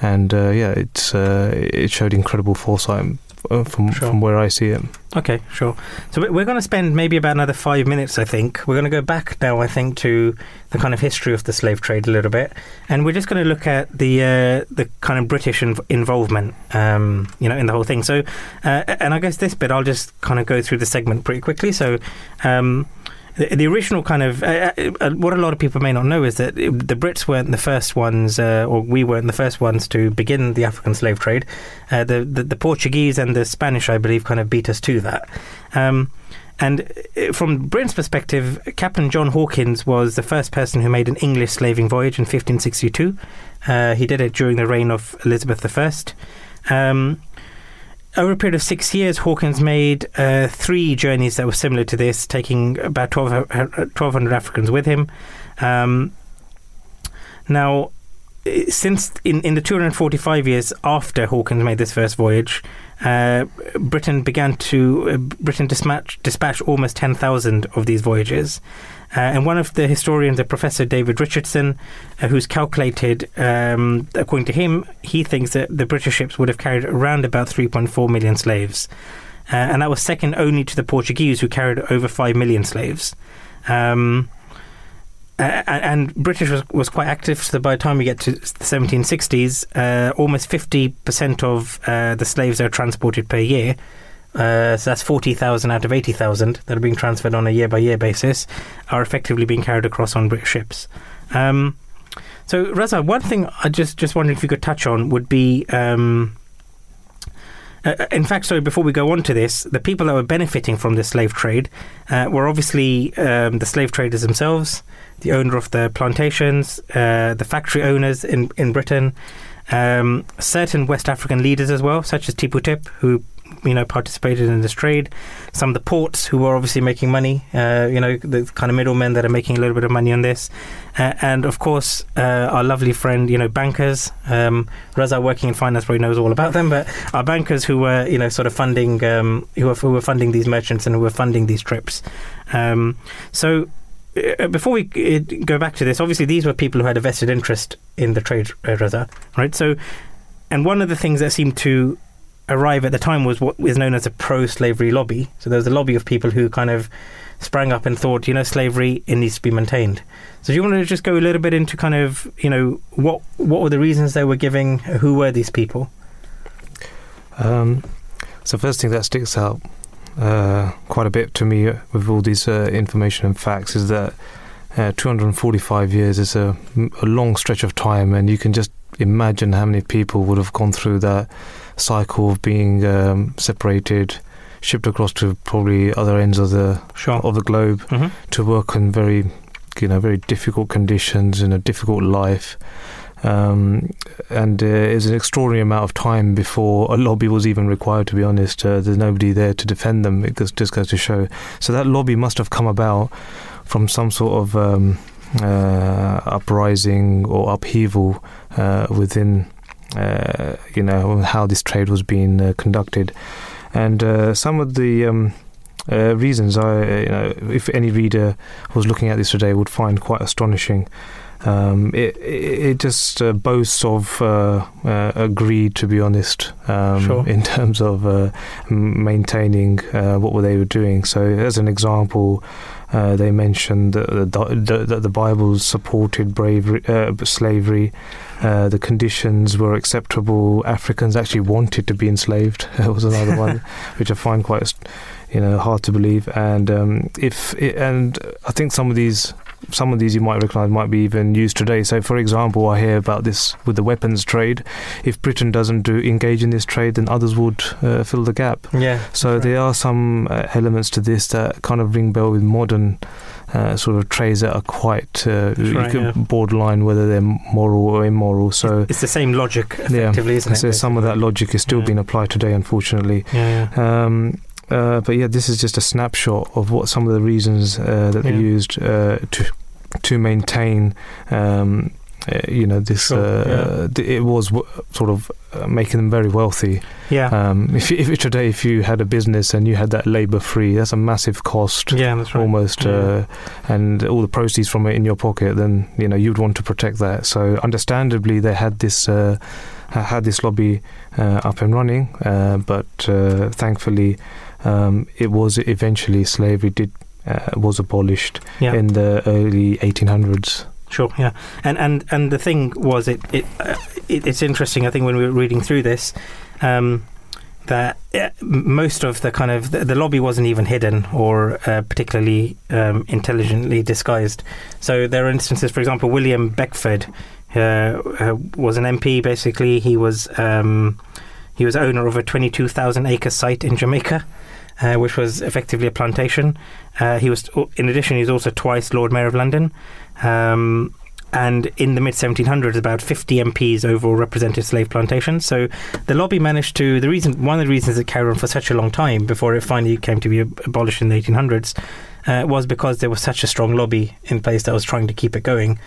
And uh, yeah, it's uh, it showed incredible foresight uh, from Sure. from where I see it. Okay, sure. So we- we're going to spend maybe about another five minutes, I think. We're going to go back now, I think, to the kind of history of the slave trade a little bit, and we're just going to look at the uh, the kind of British inv- involvement, um, you know, in the whole thing. So, uh, and I guess this bit I'll just kind of go through the segment pretty quickly. So. Um, the, the original kind of uh, uh, what a lot of people may not know is that it, the Brits weren't the first ones, uh, or we weren't the first ones to begin the African slave trade. Uh, the, the the Portuguese and the Spanish, I believe, kind of beat us to that. Um, and uh, from Britain's perspective, Captain John Hawkins was the first person who made an English slaving voyage in 1562. Uh, he did it during the reign of Elizabeth I. Um, over a period of six years, Hawkins made uh, three journeys that were similar to this, taking about 12, uh, 1,200 Africans with him. Um, now, since in, in the 245 years after Hawkins made this first voyage, uh, Britain began to uh, Britain dispatch dispatch almost 10,000 of these voyages. Uh, and one of the historians, a Professor David Richardson, uh, who's calculated, um, according to him, he thinks that the British ships would have carried around about 3.4 million slaves. Uh, and that was second only to the Portuguese, who carried over 5 million slaves. Um, uh, and British was, was quite active. So by the time we get to the 1760s, uh, almost 50% of uh, the slaves are transported per year, uh, so that's 40,000 out of 80,000 that are being transferred on a year by year basis, are effectively being carried across on British ships. Um, So, Raza, one thing I just just wondered if you could touch on would be. Um, uh, in fact, sorry, before we go on to this, the people that were benefiting from the slave trade uh, were obviously um, the slave traders themselves, the owner of the plantations, uh, the factory owners in, in Britain, um, certain West African leaders as well, such as Tipu Tip, who you know participated in this trade. Some of the ports who were obviously making money. Uh, you know the kind of middlemen that are making a little bit of money on this, uh, and of course uh, our lovely friend, you know, bankers. Um, Raza, working in finance, probably knows all about them. But our bankers who were you know sort of funding, um, who, were, who were funding these merchants and who were funding these trips. Um, so before we uh, go back to this, obviously these were people who had a vested interest in the trade, uh, Raza, right? So, and one of the things that seemed to arrive at the time was what is known as a pro-slavery lobby. So there was a lobby of people who kind of sprang up and thought, you know, slavery it needs to be maintained. So do you want to just go a little bit into kind of, you know, what what were the reasons they were giving? Who were these people? Um, so first thing that sticks out uh, quite a bit to me with all these uh, information and facts is that uh, 245 years is a, a long stretch of time, and you can just imagine how many people would have gone through that cycle of being um, separated, shipped across to probably other ends of the Sure. of the globe hmm to work in very, you know, very difficult conditions in a difficult life. Um, and uh, it's an extraordinary amount of time before a lobby was even required. To be honest, uh, there's nobody there to defend them. It just, goes to show. So that lobby must have come about from some sort of um, uh, uprising or upheaval uh, within, uh, you know, how this trade was being uh, conducted. And some of the um, uh, reasons, I, you know, if any reader was looking at this today, would find quite astonishing. Um, it, it just uh, boasts of uh, uh, greed, to be honest, um, Sure. in terms of uh, maintaining uh, what were they were doing. So, as an example, uh, they mentioned that the, that the Bible supported bravery, uh, slavery. Uh, the conditions were acceptable. Africans actually wanted to be enslaved. That was another one, which I find quite, you know, hard to believe. And um, if it, and I think some of these some of these you might recognise might be even used today. So, for example, I hear about this with the weapons trade. If Britain doesn't do engage in this trade, then others would uh, fill the gap. Yeah. So Right. there are some uh, elements to this that kind of ring bell with modern uh, sort of trades that are quite uh, you right, yeah. borderline whether they're moral or immoral. So It's the same logic, Yeah. effectively, isn't it? so some of that logic is still Yeah. being applied today, unfortunately. Yeah, yeah. Um, uh, but yeah, this is just a snapshot of what some of the reasons uh, that they used uh, to to maintain. Um, uh, you know, this Sure, uh, th- it was w- sort of uh, making them very wealthy. Yeah. Um, if, if today, if you had a business and you had that labour free, that's a massive cost. yeah, that's right. Almost, Yeah. uh, and all the proceeds from it in your pocket, then you know you'd want to protect that. So, understandably, they had this uh, had this lobby uh, up and running, uh, but uh, thankfully, um, it was eventually slavery did uh, was abolished Yeah. in the early 1800s. Sure, yeah, and and and the thing was, it it, uh, it it's interesting. I think when we were reading through this, um, that uh, most of the kind of the, the lobby wasn't even hidden or uh, particularly um, intelligently disguised. So there are instances, for example, William Beckford uh, uh, was an MP. Basically, he was um, he was owner of a twenty-two thousand acre site in Jamaica. Uh, which was effectively a plantation. Uh, he was, in addition, he was also twice Lord Mayor of London. Um, and in the mid 1700s, about 50 MPs overall represented slave plantations. So the lobby managed to. The reason, one of the reasons it carried on for such a long time before it finally came to be abolished in the 1800s, uh, was because there was such a strong lobby in place that was trying to keep it going.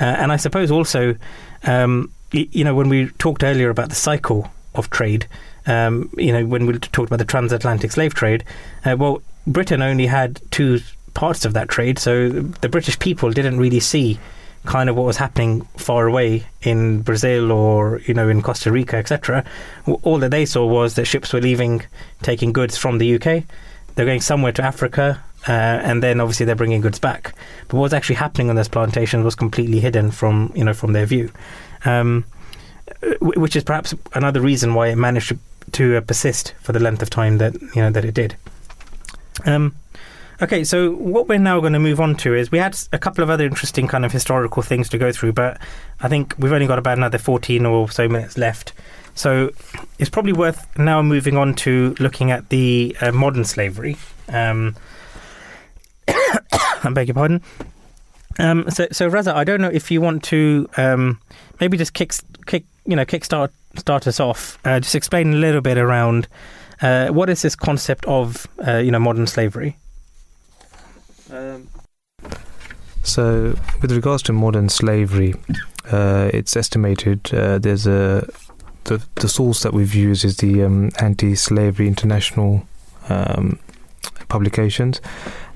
Uh, and I suppose also, um, you know, when we talked earlier about the cycle of trade, um, you know, when we talked about the transatlantic slave trade, uh, well, Britain only had two parts of that trade, so the British people didn't really see kind of what was happening far away in Brazil or you know in Costa Rica, etc. All that they saw was that ships were leaving, taking goods from the UK. They're going somewhere to Africa, uh, and then obviously they're bringing goods back. But what was actually happening on those plantations was completely hidden from you know from their view, um, which is perhaps another reason why it managed to, uh, persist for the length of time that you know that it did. Um, Okay, so what we're now going to move on to is we had a couple of other interesting kind of historical things to go through, but I think we've only got about another 14 or so minutes left. So it's probably worth now moving on to looking at the uh, modern slavery. Um, I beg your pardon. Um, so, so I don't know if you want to um, maybe just kick, kick, you know, kickstart start us off. Uh, just explain a little bit around uh, what is this concept of, uh, you know, modern slavery. Um, so, with regards to modern slavery, uh, it's estimated uh, there's a the the source that we've used is the um, Anti-Slavery International um, publications,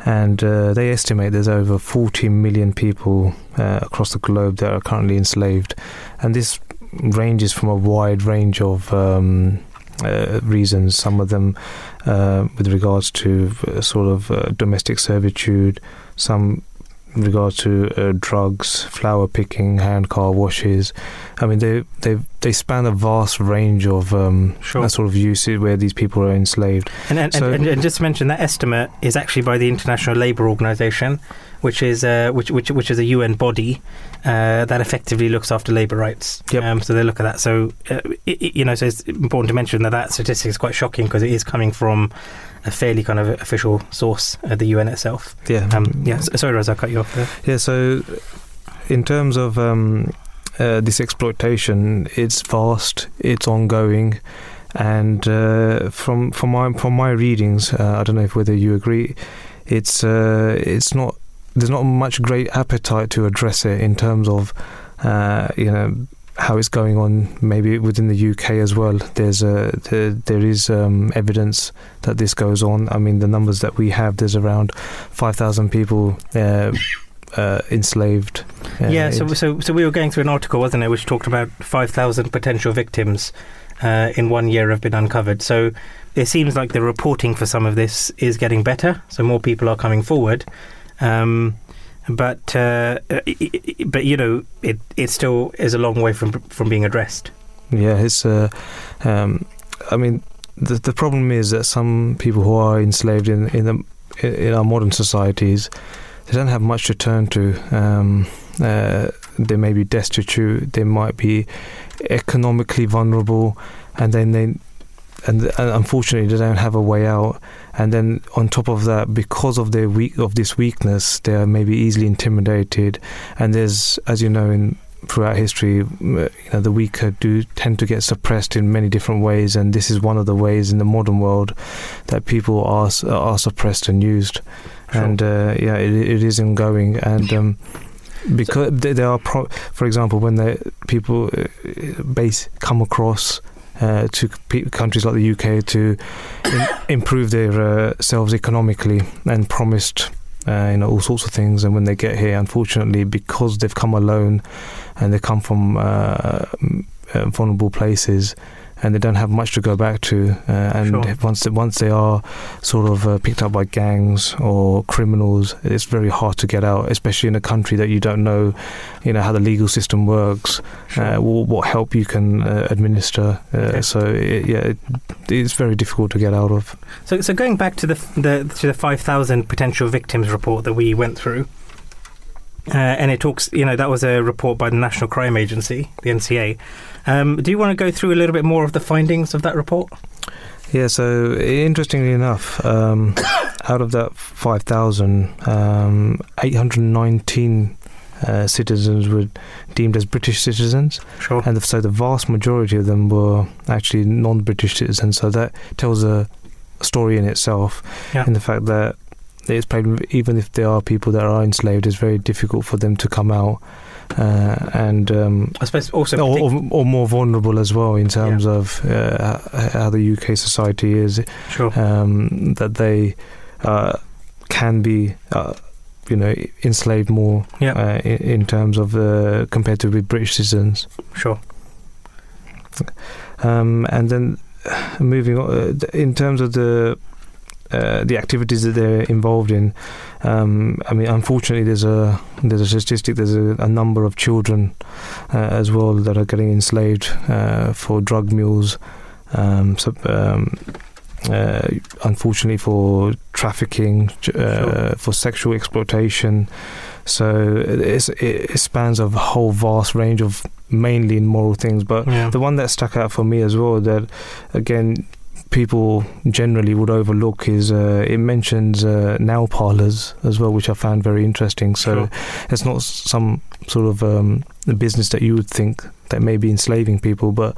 and uh, they estimate there's over 40 million people uh, across the globe that are currently enslaved, and this ranges from a wide range of um, uh, reasons. Some of them uh, with regards to uh, sort of uh, domestic servitude, some in regards to uh, drugs, flower picking, hand car washes. I mean, they they they span a vast range of um, Sure. sort of uses where these people are enslaved. And, and, So- and, and just to mention that estimate is actually by the International Labour Organization, which is uh, which which which is a UN body uh, that effectively looks after labour rights. Yep. Um, so they look at that. So uh, i i you know, so it's important to mention that that statistic is quite shocking because it is coming from a fairly kind of official source, uh, the UN itself. Yeah. Um, yeah. Sorry, Raz, I cut you off there. Yeah, so in terms of um, uh, this exploitation, it's vast, it's ongoing, and uh, from from my from my readings, uh, I don't know if whether you agree, it's uh, it's not there's not much great appetite to address it in terms of uh, you know how it's going on maybe within the UK as well there's a there, there is um, evidence that this goes on I mean the numbers that we have there's around 5000 people uh, uh, enslaved uh, yeah. So so so we were going through an article, wasn't it, which talked about five thousand potential victims uh, in one year have been uncovered. So it seems like the reporting for some of this is getting better. So more people are coming forward. Um, but uh, but you know it it still is a long way from from being addressed. Yeah, it's. Uh, um, I mean, the the problem is that some people who are enslaved in in the in our modern societies, they don't have much to turn to. Um, uh, they may be destitute. They might be economically vulnerable, and then they. And, and unfortunately, they don't have a way out. And then, on top of that, because of their weak of this weakness, they are maybe easily intimidated. And there's, as you know, in throughout history, you know, the weaker do tend to get suppressed in many different ways, and this is one of the ways in the modern world that people are are suppressed and used. Sure. And uh, yeah, it, it is ongoing, and um, because there there are, pro- for example, when the people uh, base come across. Uh, to countries like the UK to im- improve their uh, selves economically and promised uh, you know all sorts of things. And when they get here unfortunately because they've come alone and they come from uh, uh, vulnerable places and they don't have much to go back to uh, and Sure. once they, once they are sort of uh, picked up by gangs or criminals it's very hard to get out especially in a country that you don't know you know how the legal system works uh, what, what help you can uh, administer uh, Okay. so it, yeah it, it's very difficult to get out of So, so going back to the the to the five thousand potential victims report that we went through, uh, and it talks, you know, that was a report by the National Crime Agency, the NCA. Um, do you want to go through a little bit more of the findings of that report? Yeah, so interestingly enough, um, out of that 5,000, um, 819 uh, citizens were deemed as British citizens, Sure. and so the vast majority of them were actually non British citizens. So that tells a story in itself, Yeah. in the fact that it's probably, even if there are people that are enslaved, it's very difficult for them to come out. Uh, and um, I suppose also or, or, or more vulnerable as well in terms of uh, how the UK society is sure. um, that they uh, can be, uh, you know, enslaved more Yeah. uh, in, in terms of uh, compared to with British citizens. Sure. Um, and then moving on, uh, in terms of the uh, the activities that they're involved in, um, I mean, unfortunately, there's a there's a statistic. There's a, a number of children uh, as well that are getting enslaved uh, for drug mules, um, so, um, uh, unfortunately, for trafficking, uh, for sexual exploitation. So it's, it, it spans a whole vast range of mainly immoral things. But Yeah. the one that stuck out for me as well, that again, people generally would overlook is uh, it mentions uh, nail parlors as well, which I found very interesting. So Sure. it's not some sort of um, business that you would think that may be enslaving people, but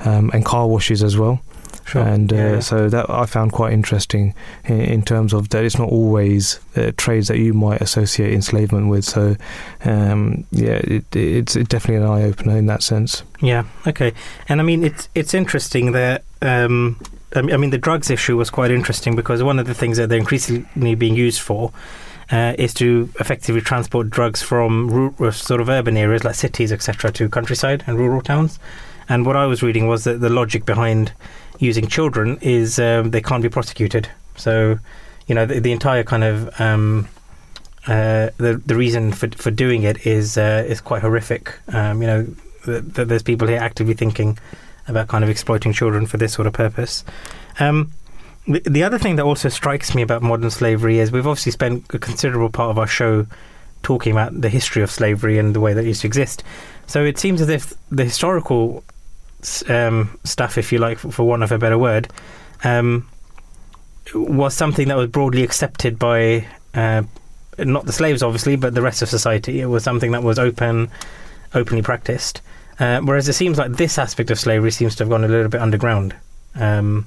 um, and car washes as well. Sure. And uh, Yeah, so that I found quite interesting in, in terms of that it's not always uh, trades that you might associate enslavement with. So um, yeah, it, it's definitely an eye opener in that sense. Yeah. Okay. And I mean, it's it's interesting that. Um, I mean, the drugs issue was quite interesting because one of the things that they're increasingly being used for uh, is to effectively transport drugs from ru- sort of urban areas like cities, etc., to countryside and rural towns. And what I was reading was that the logic behind using children is um, they can't be prosecuted. So, you know, the, the entire kind of um, uh, the the reason for for doing it is uh, is quite horrific. Um, you know, that that there's people here actively thinking about kind of exploiting children for this sort of purpose. Um, the, the other thing that also strikes me about modern slavery is we've obviously spent a considerable part of our show talking about the history of slavery and the way that it used to exist. So it seems as if the historical um, stuff, if you like, for, want of a better word, um, was something that was broadly accepted by uh, not the slaves, obviously, but the rest of society. It was something that was open, openly practiced. Uh, whereas it seems like this aspect of slavery seems to have gone a little bit underground. Um,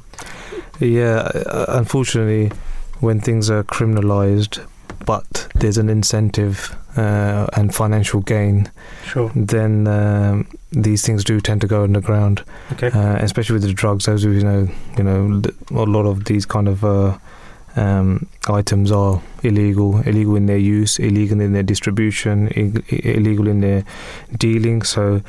Yeah, uh, unfortunately, when things are criminalized, but there's an incentive uh, and financial gain, sure. then um, these things do tend to go underground. Okay. uh, especially with the drugs. As we know, you know, a lot of these kind of uh, um, items are illegal, illegal in their use, illegal in their distribution, Ig- illegal in their dealing. So.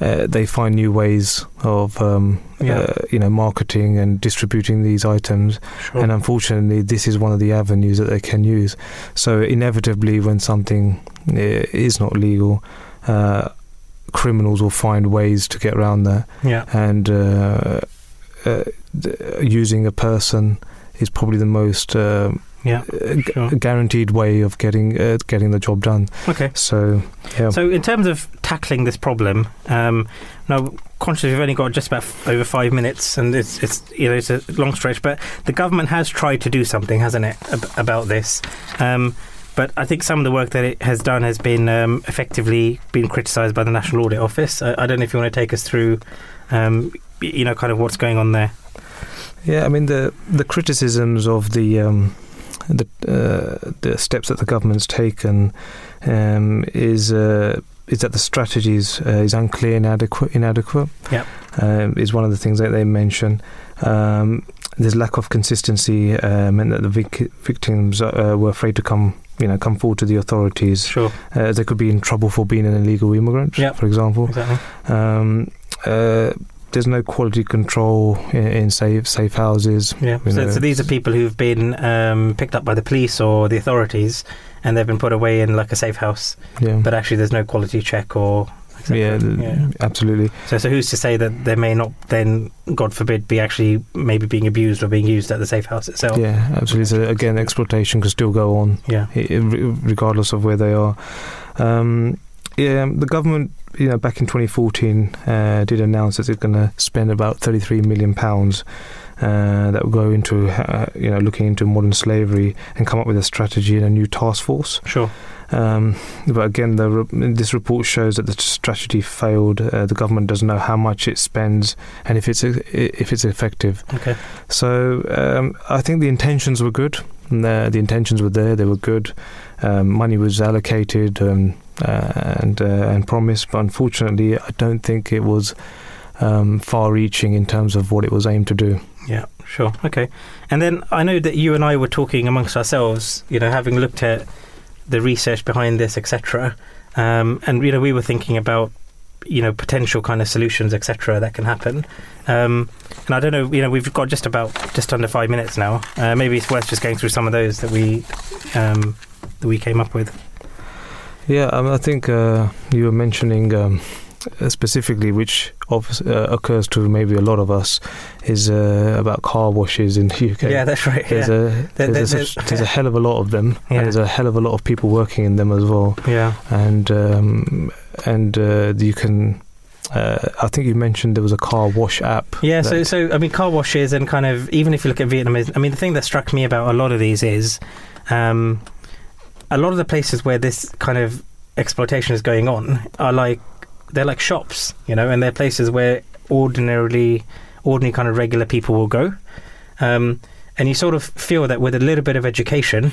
Uh, they find new ways of, um, Yeah. uh, you know, marketing and distributing these items, Sure. and unfortunately, this is one of the avenues that they can use. So, inevitably, when something uh, is not legal, uh, criminals will find ways to get around that yeah. and uh, uh, th- using a person is probably the most uh, Yeah. g- Sure. guaranteed way of getting uh, getting the job done. Okay. So yeah, So, in terms of tackling this problem, um, now conscious we've only got just about f- over five minutes, and it's it's you know it's a long stretch, but the government has tried to do something, hasn't it, ab- about this? Um, but I think some of the work that it has done has been um, effectively been criticised by the National Audit Office. I, I don't know if you want to take us through, um, you know, kind of what's going on there. yeah. I mean the the criticisms of the um, the uh, the steps that the government's taken um, is. Uh, is that the strategies uh, is unclear, inadequate, inadequate? Yep. um, is one of the things that they mention. Um, there's lack of consistency uh, meant that the vic- victims uh, were afraid to come, you know, come forward to the authorities. Sure. Uh, they could be in trouble for being an illegal immigrant, Yep. for example. Exactly. There's no quality control in, in safe safe houses. Yeah. So, so these are people who've been um, picked up by the police or the authorities, and they've been put away in like a safe house. Yeah, but actually there's no quality check or cetera. yeah, absolutely. So, so who's to say that they may not then, God forbid, be actually maybe being abused or being used at the safe house itself? Yeah, absolutely. So again, exploitation can still go on. Yeah. regardless of where they are. Um, yeah, the government, you know, back in 2014, uh, did announce that they're going to spend about 33 million pounds. Uh, that will go into, uh, you know, looking into modern slavery and come up with a strategy and a new task force. Sure. Um, but again, the re- this report shows that the strategy failed. Uh, the government doesn't know how much it spends and if it's if it's effective. Okay. So um, I think the intentions were good. And, uh, the intentions were there; they were good. Um, money was allocated um, uh, and uh, and promised, but unfortunately, I don't think it was um, far-reaching in terms of what it was aimed to do. Yeah. Sure. Okay. And then I know that you and I were talking amongst ourselves. You know, having looked at the research behind this, etc. Um, and you know, we were thinking about you know potential kind of solutions, etc. That can happen. Um, and I don't know. You know, we've got just about just under five minutes now. Uh, maybe it's worth just going through some of those that we um, that we came up with. Yeah, um, I think uh, you were mentioning um, specifically, which of, uh, occurs to maybe a lot of us, is uh, about car washes in the UK. Yeah, that's right. There's yeah. a There- there's, there- a, there's- there's a hell of a lot of them, Yeah. and there's a hell of a lot of people working in them as well. yeah. And um, and uh, you can, uh, I think you mentioned there was a car wash app. Yeah, so so I mean, car washes and kind of even if you look at Vietnamese, I mean, the thing that struck me about a lot of these is, um, a lot of the places where this kind of exploitation is going on are like they're like shops, you know, and they're places where ordinarily, ordinary kind of regular people will go, um, and you sort of feel that with a little bit of education,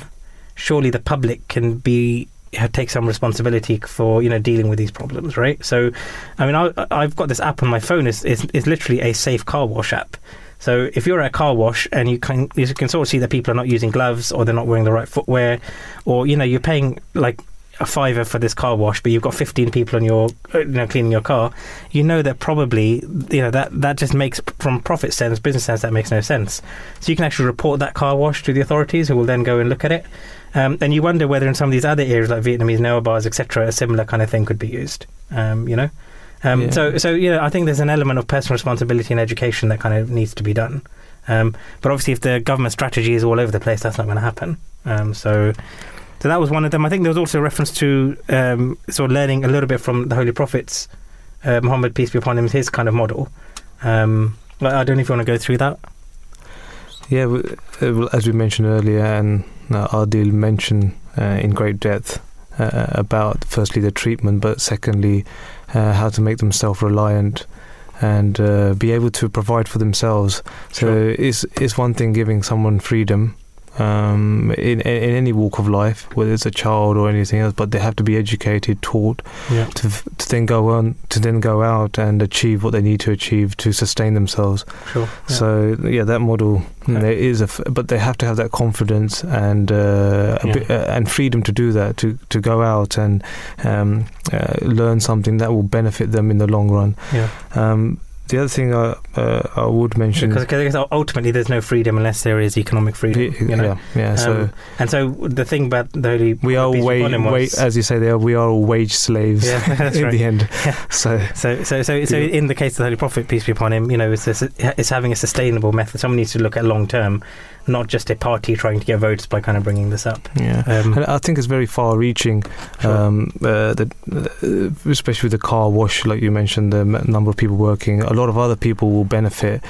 surely the public can be take some responsibility for you know dealing with these problems, right? So, I mean, I, I've got this app on my phone. It's, it's, it's literally a safe car wash app. So if you're at a car wash and you can you can sort of see that people are not using gloves or they're not wearing the right footwear, or you know you're paying like a fiver for this car wash, but you've got 15 people on your uh, you know cleaning your car, you know that probably you know that that just makes from profit sense, business sense, that makes no sense. So you can actually report that car wash to the authorities, who will then go and look at it. Um, and you wonder whether in some of these other areas like Vietnamese nail bars, etc., a similar kind of thing could be used. Um, you know, um, Yeah. so so you know, I think there's an element of personal responsibility and education that kind of needs to be done. Um, but obviously, if the government strategy is all over the place, that's not going to happen. Um, so. So that was one of them. I think there was also a reference to um, sort of learning a little bit from the Holy Prophets, uh, Muhammad, peace be upon him, his kind of model. Um, I don't know if you want to go through that. Yeah, uh, well, as we mentioned earlier, and uh, Adeel mentioned uh, in great depth uh, about firstly the treatment, but secondly uh, how to make them self-reliant and uh, be able to provide for themselves. So Sure. it's it's one thing giving someone freedom. Um, in in any walk of life, whether it's a child or anything else, but they have to be educated, taught Yeah. to to then go on to then go out and achieve what they need to achieve to sustain themselves. Sure. So yeah, that model Yeah. there is a, f- but they have to have that confidence and uh, Yeah. bit, uh, and freedom to do that to to go out and um, uh, learn something that will benefit them in the long run. Yeah. Um, the other thing I uh, I would mention. Because, because I guess ultimately there's no freedom unless there is economic freedom. Yeah, you know? yeah, yeah. So Um, And so the thing about the Holy we are wage, as you say, there we are all wage slaves Yeah, that's in right. the end. Yeah. So So, so, so, so, Yeah. in the case of the Holy Prophet, peace be upon him, you know, it's, it's, it's having a sustainable method. Someone needs to look at long term, not just a party trying to get votes by kind of bringing this up. yeah. Um, I think it's very far-reaching, Sure. um, uh, the, uh, especially with the car wash, like you mentioned, the m- number of people working. A lot of other people will benefit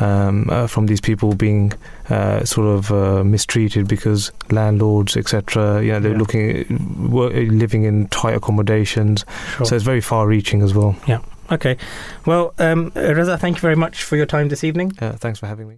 um, uh, from these people being uh, sort of uh, mistreated because landlords, etc. You know, they're Yeah. looking, wor- living in tight accommodations. sure. So it's very far-reaching as well. Yeah. Okay. Well, um, Raza, thank you very much for your time this evening. Uh, thanks for having me.